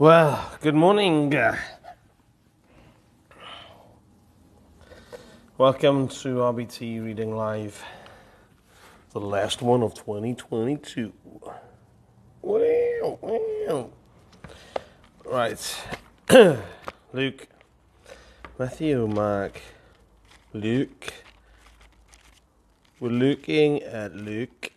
Well, good morning. Welcome to RBT Reading Live, the last one of 2022. Wow, wow. Right. Luke, Matthew, Mark, Luke. We're looking at Luke.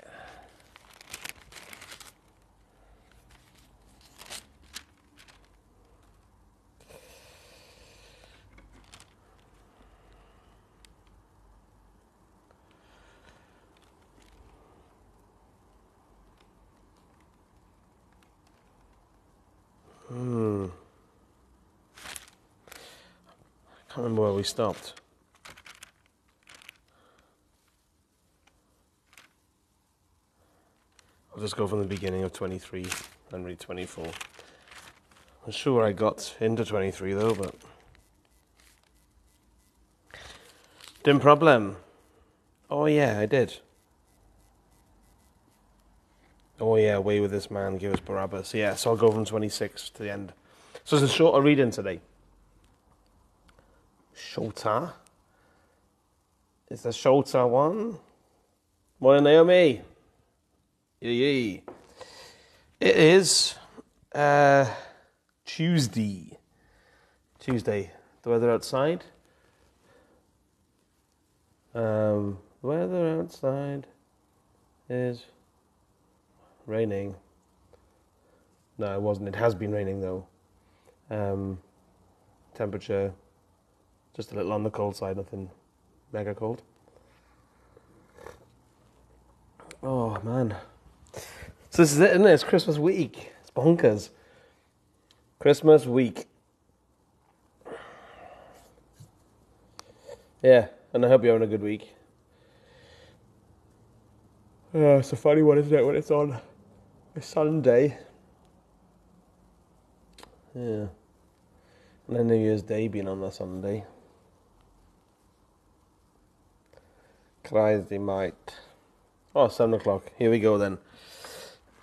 Can't remember where we stopped. I'll just go from the beginning of 23 and read 24. I'm sure I got into 23 though, but. Dim problem. Oh, yeah, I did. Oh, yeah, away with this man, give us Barabbas. Yeah, so I'll go from 26 to the end. So it's a shorter reading today. Shorter. Is the shorter one? Morning, Naomi. Yee. It is uh, Tuesday. Tuesday. The weather outside. Um, the weather outside is raining. No, it wasn't. It has been raining though. Um, temperature just a little on the cold side, nothing mega cold. Oh man. So this is it, isn't it? It's Christmas week. It's bonkers. Christmas week. Yeah, and I hope you're having a good week. Uh, it's a funny one, isn't it, when it's on a Sunday. Yeah. And then New Year's Day being on a Sunday. Crazy might. Oh, seven o'clock. Here we go then.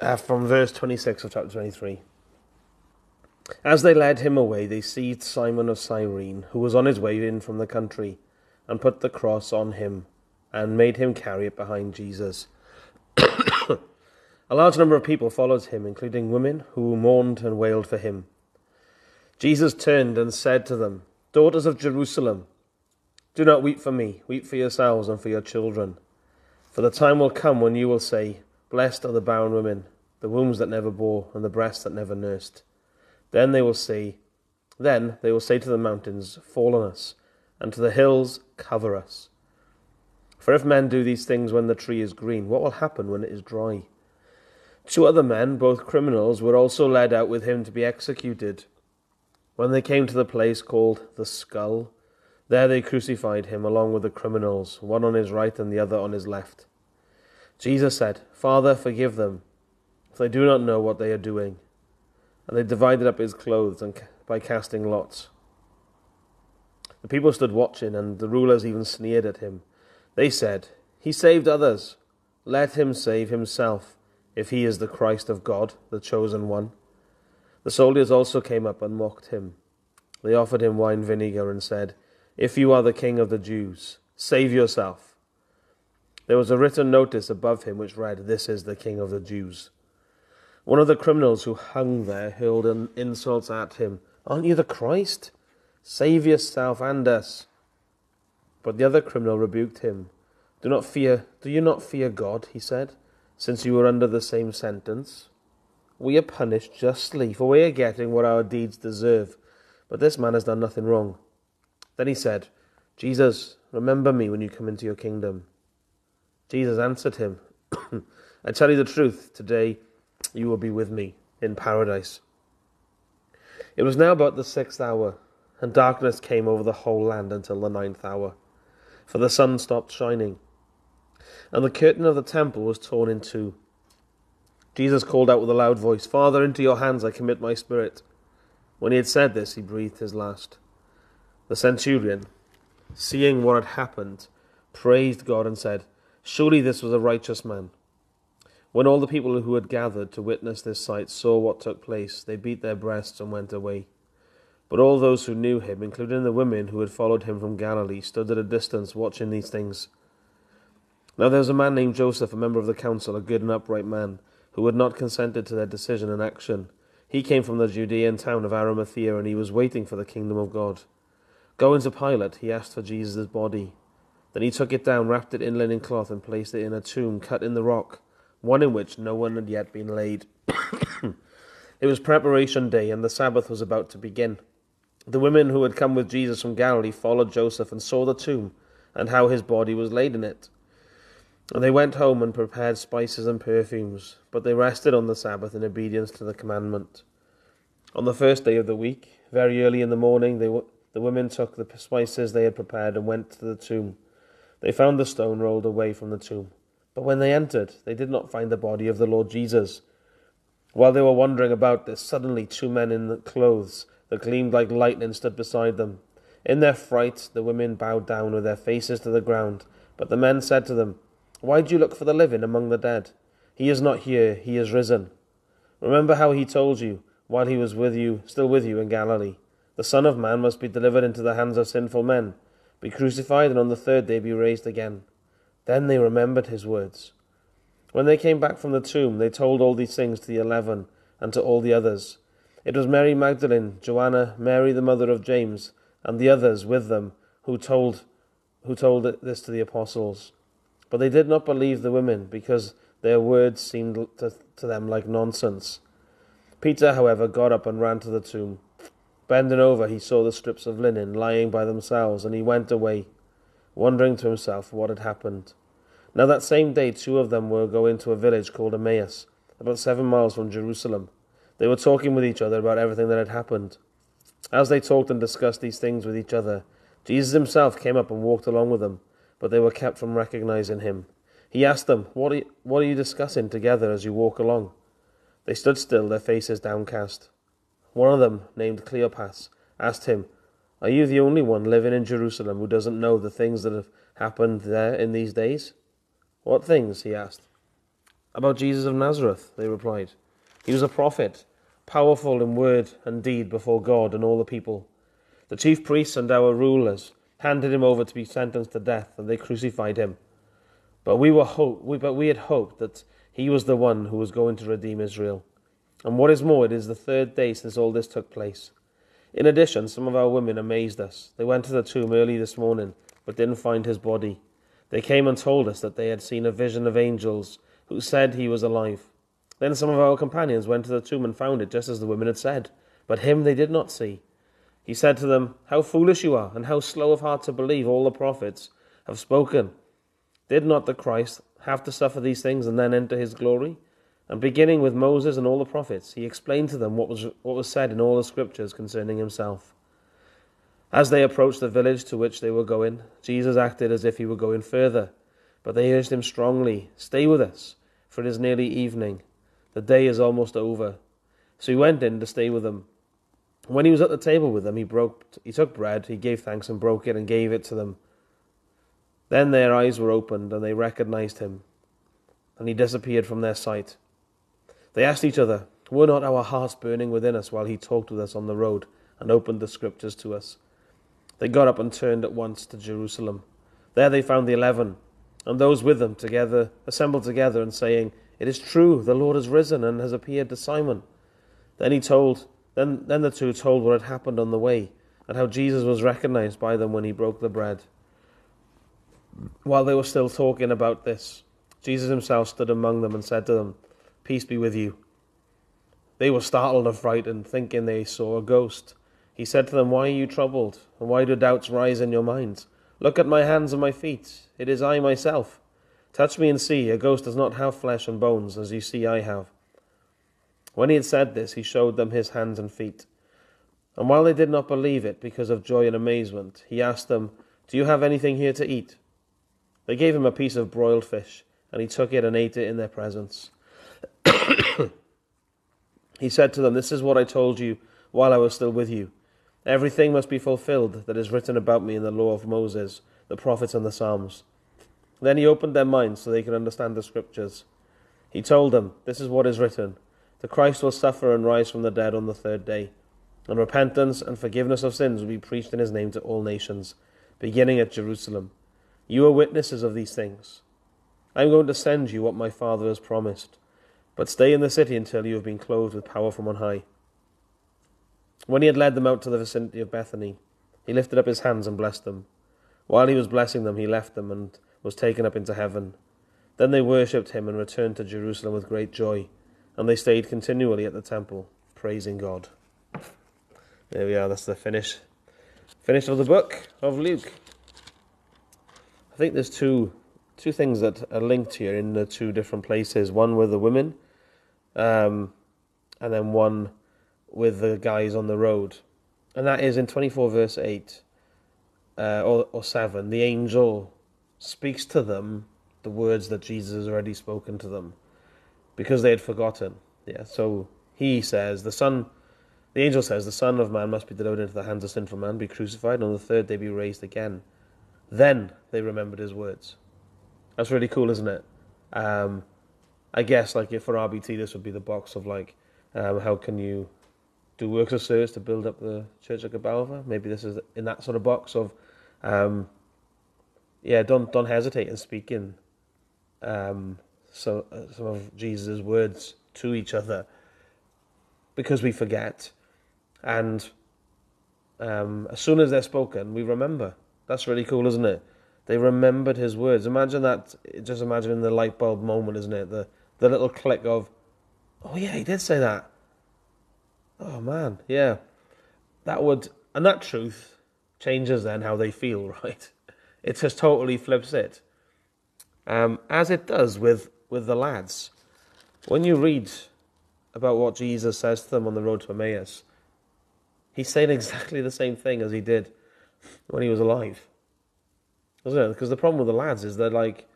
Uh, from verse 26 of chapter 23. As they led him away, they seized Simon of Cyrene, who was on his way in from the country, and put the cross on him, and made him carry it behind Jesus. A large number of people followed him, including women who mourned and wailed for him. Jesus turned and said to them, Daughters of Jerusalem, do not weep for me, weep for yourselves and for your children. For the time will come when you will say, Blessed are the barren women, the wombs that never bore, and the breasts that never nursed. Then they will say, Then they will say to the mountains, Fall on us, and to the hills, Cover us. For if men do these things when the tree is green, what will happen when it is dry? Two other men, both criminals, were also led out with him to be executed. When they came to the place called the skull, there they crucified him along with the criminals, one on his right and the other on his left. Jesus said, Father, forgive them, for they do not know what they are doing. And they divided up his clothes and by casting lots. The people stood watching, and the rulers even sneered at him. They said, He saved others. Let him save himself, if he is the Christ of God, the chosen one. The soldiers also came up and mocked him. They offered him wine vinegar and said, If you are the king of the Jews, save yourself. There was a written notice above him which read, This is the king of the Jews. One of the criminals who hung there hurled insults at him. Aren't you the Christ? Save yourself and us. But the other criminal rebuked him. Do not fear, do you not fear God, he said, since you are under the same sentence? We are punished justly, for we are getting what our deeds deserve. But this man has done nothing wrong. Then he said, Jesus, remember me when you come into your kingdom. Jesus answered him, I tell you the truth, today you will be with me in paradise. It was now about the sixth hour, and darkness came over the whole land until the ninth hour, for the sun stopped shining, and the curtain of the temple was torn in two. Jesus called out with a loud voice, Father, into your hands I commit my spirit. When he had said this, he breathed his last. The centurion, seeing what had happened, praised God and said, Surely this was a righteous man. When all the people who had gathered to witness this sight saw what took place, they beat their breasts and went away. But all those who knew him, including the women who had followed him from Galilee, stood at a distance watching these things. Now there was a man named Joseph, a member of the council, a good and upright man, who had not consented to their decision and action. He came from the Judean town of Arimathea, and he was waiting for the kingdom of God. Going to Pilate, he asked for Jesus' body. Then he took it down, wrapped it in linen cloth, and placed it in a tomb cut in the rock one in which no one had yet been laid. it was preparation day, and the Sabbath was about to begin. The women who had come with Jesus from Galilee followed Joseph and saw the tomb and how his body was laid in it. And they went home and prepared spices and perfumes, but they rested on the Sabbath in obedience to the commandment. On the first day of the week, very early in the morning, they, the women took the spices they had prepared and went to the tomb. They found the stone rolled away from the tomb. But when they entered, they did not find the body of the Lord Jesus. While they were wondering about this, suddenly two men in clothes that gleamed like lightning stood beside them. In their fright, the women bowed down with their faces to the ground. But the men said to them, Why do you look for the living among the dead? He is not here, he is risen. Remember how he told you, while he was with you, still with you in Galilee. The Son of Man must be delivered into the hands of sinful men, be crucified, and on the third day be raised again. Then they remembered his words. When they came back from the tomb, they told all these things to the eleven and to all the others. It was Mary Magdalene, Joanna, Mary the mother of James, and the others with them who told who told this to the apostles. But they did not believe the women because their words seemed to, to them like nonsense. Peter, however, got up and ran to the tomb. Bending over, he saw the strips of linen lying by themselves, and he went away, wondering to himself what had happened. Now that same day, two of them were going to a village called Emmaus, about seven miles from Jerusalem. They were talking with each other about everything that had happened. As they talked and discussed these things with each other, Jesus himself came up and walked along with them, but they were kept from recognizing him. He asked them, What are you, what are you discussing together as you walk along? They stood still, their faces downcast. One of them, named Cleopas, asked him, Are you the only one living in Jerusalem who doesn't know the things that have happened there in these days? What things? he asked. About Jesus of Nazareth, they replied. He was a prophet, powerful in word and deed before God and all the people. The chief priests and our rulers handed him over to be sentenced to death, and they crucified him. But we were hope, we, but we had hoped that he was the one who was going to redeem Israel. And what is more, it is the third day since all this took place. In addition, some of our women amazed us. They went to the tomb early this morning, but didn't find his body. They came and told us that they had seen a vision of angels who said he was alive. Then some of our companions went to the tomb and found it just as the women had said, but him they did not see. He said to them, How foolish you are, and how slow of heart to believe all the prophets have spoken. Did not the Christ have to suffer these things and then enter his glory? And beginning with Moses and all the prophets, he explained to them what was, what was said in all the scriptures concerning himself. As they approached the village to which they were going, Jesus acted as if he were going further, but they urged him strongly, Stay with us, for it is nearly evening. The day is almost over. So he went in to stay with them. When he was at the table with them, he broke he took bread, he gave thanks and broke it and gave it to them. Then their eyes were opened and they recognized him, and he disappeared from their sight. They asked each other, Were not our hearts burning within us while he talked with us on the road and opened the scriptures to us? They got up and turned at once to Jerusalem. There they found the eleven, and those with them together assembled together and saying, It is true, the Lord has risen and has appeared to Simon. Then he told then then the two told what had happened on the way, and how Jesus was recognized by them when he broke the bread. While they were still talking about this, Jesus himself stood among them and said to them, Peace be with you. They were startled and frightened, thinking they saw a ghost. He said to them, Why are you troubled? And why do doubts rise in your minds? Look at my hands and my feet. It is I myself. Touch me and see. A ghost does not have flesh and bones, as you see I have. When he had said this, he showed them his hands and feet. And while they did not believe it because of joy and amazement, he asked them, Do you have anything here to eat? They gave him a piece of broiled fish, and he took it and ate it in their presence. he said to them, This is what I told you while I was still with you Everything must be fulfilled that is written about me in the law of Moses, the prophets, and the Psalms. Then he opened their minds so they could understand the scriptures. He told them, This is what is written The Christ will suffer and rise from the dead on the third day, and repentance and forgiveness of sins will be preached in his name to all nations, beginning at Jerusalem. You are witnesses of these things. I am going to send you what my Father has promised, but stay in the city until you have been clothed with power from on high. When he had led them out to the vicinity of Bethany, he lifted up his hands and blessed them. While he was blessing them, he left them and was taken up into heaven. Then they worshipped him and returned to Jerusalem with great joy, and they stayed continually at the temple, praising God. There we are, that's the finish. Finish of the book of Luke. I think there's two two things that are linked here in the two different places. One with the women, um, and then one with the guys on the road. And that is in 24 verse 8 uh, or, or 7. The angel speaks to them the words that Jesus has already spoken to them because they had forgotten. Yeah, so he says, the Son, the angel says, the Son of Man must be delivered into the hands of sinful man, be crucified, and on the third day be raised again. Then they remembered his words. That's really cool, isn't it? Um, I guess, like, if for RBT, this would be the box of, like, um, how can you do works of service to build up the Church of Gabalfa? Maybe this is in that sort of box of, um, yeah, don't don't hesitate in speaking um, so, uh, some of Jesus' words to each other because we forget. And um, as soon as they're spoken, we remember. That's really cool, isn't it? They remembered his words. Imagine that. Just imagine the light bulb moment, isn't it? The the little click of, oh yeah, he did say that. Oh man, yeah. That would and that truth changes then how they feel, right? It just totally flips it um, as it does with, with the lads. When you read about what Jesus says to them on the road to Emmaus, he's saying exactly the same thing as he did when he was alive. Because the problem with the lads is they're like,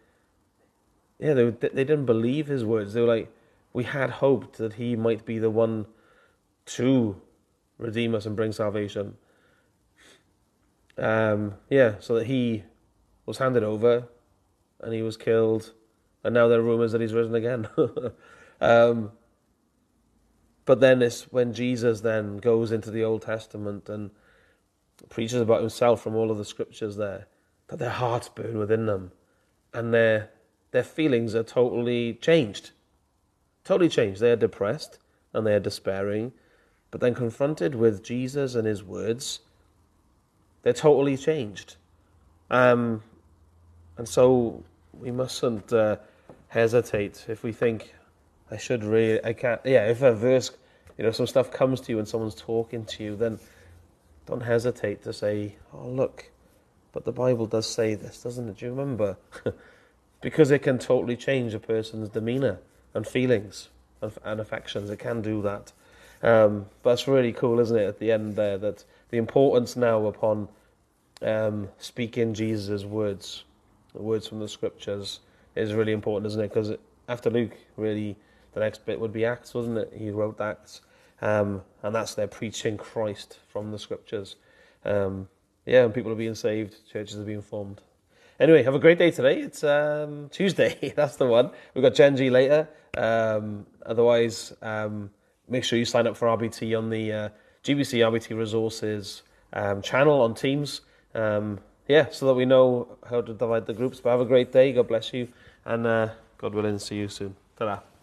yeah, they, they didn't believe his words. They were like, we had hoped that he might be the one to redeem us and bring salvation. Um, yeah, so that he was handed over and he was killed, and now there are rumors that he's risen again. um, but then it's when Jesus then goes into the Old Testament and preaches about himself from all of the scriptures there, their hearts burn within them, and their their feelings are totally changed, totally changed. They are depressed and they are despairing, but then confronted with Jesus and His words, they're totally changed. Um, and so we mustn't uh, hesitate if we think I should really, I can't. Yeah, if a verse, you know, some stuff comes to you and someone's talking to you, then don't hesitate to say, "Oh, look." But the Bible does say this, doesn't it? Do you remember? because it can totally change a person's demeanor and feelings and, and affections. It can do that. Um, but it's really cool, isn't it? At the end there, that the importance now upon um, speaking Jesus' words the words from the scriptures is really important, isn't it? Because after Luke, really, the next bit would be Acts, wasn't it? He wrote Acts, um, and that's their preaching Christ from the scriptures. Um, yeah, and people are being saved, churches are being formed. Anyway, have a great day today. It's um, Tuesday, that's the one. We've got Gen G later. Um, otherwise, um, make sure you sign up for RBT on the uh, GBC RBT Resources um, channel on Teams. Um, yeah, so that we know how to divide the groups. But have a great day. God bless you. And uh, God willing, see you soon. ta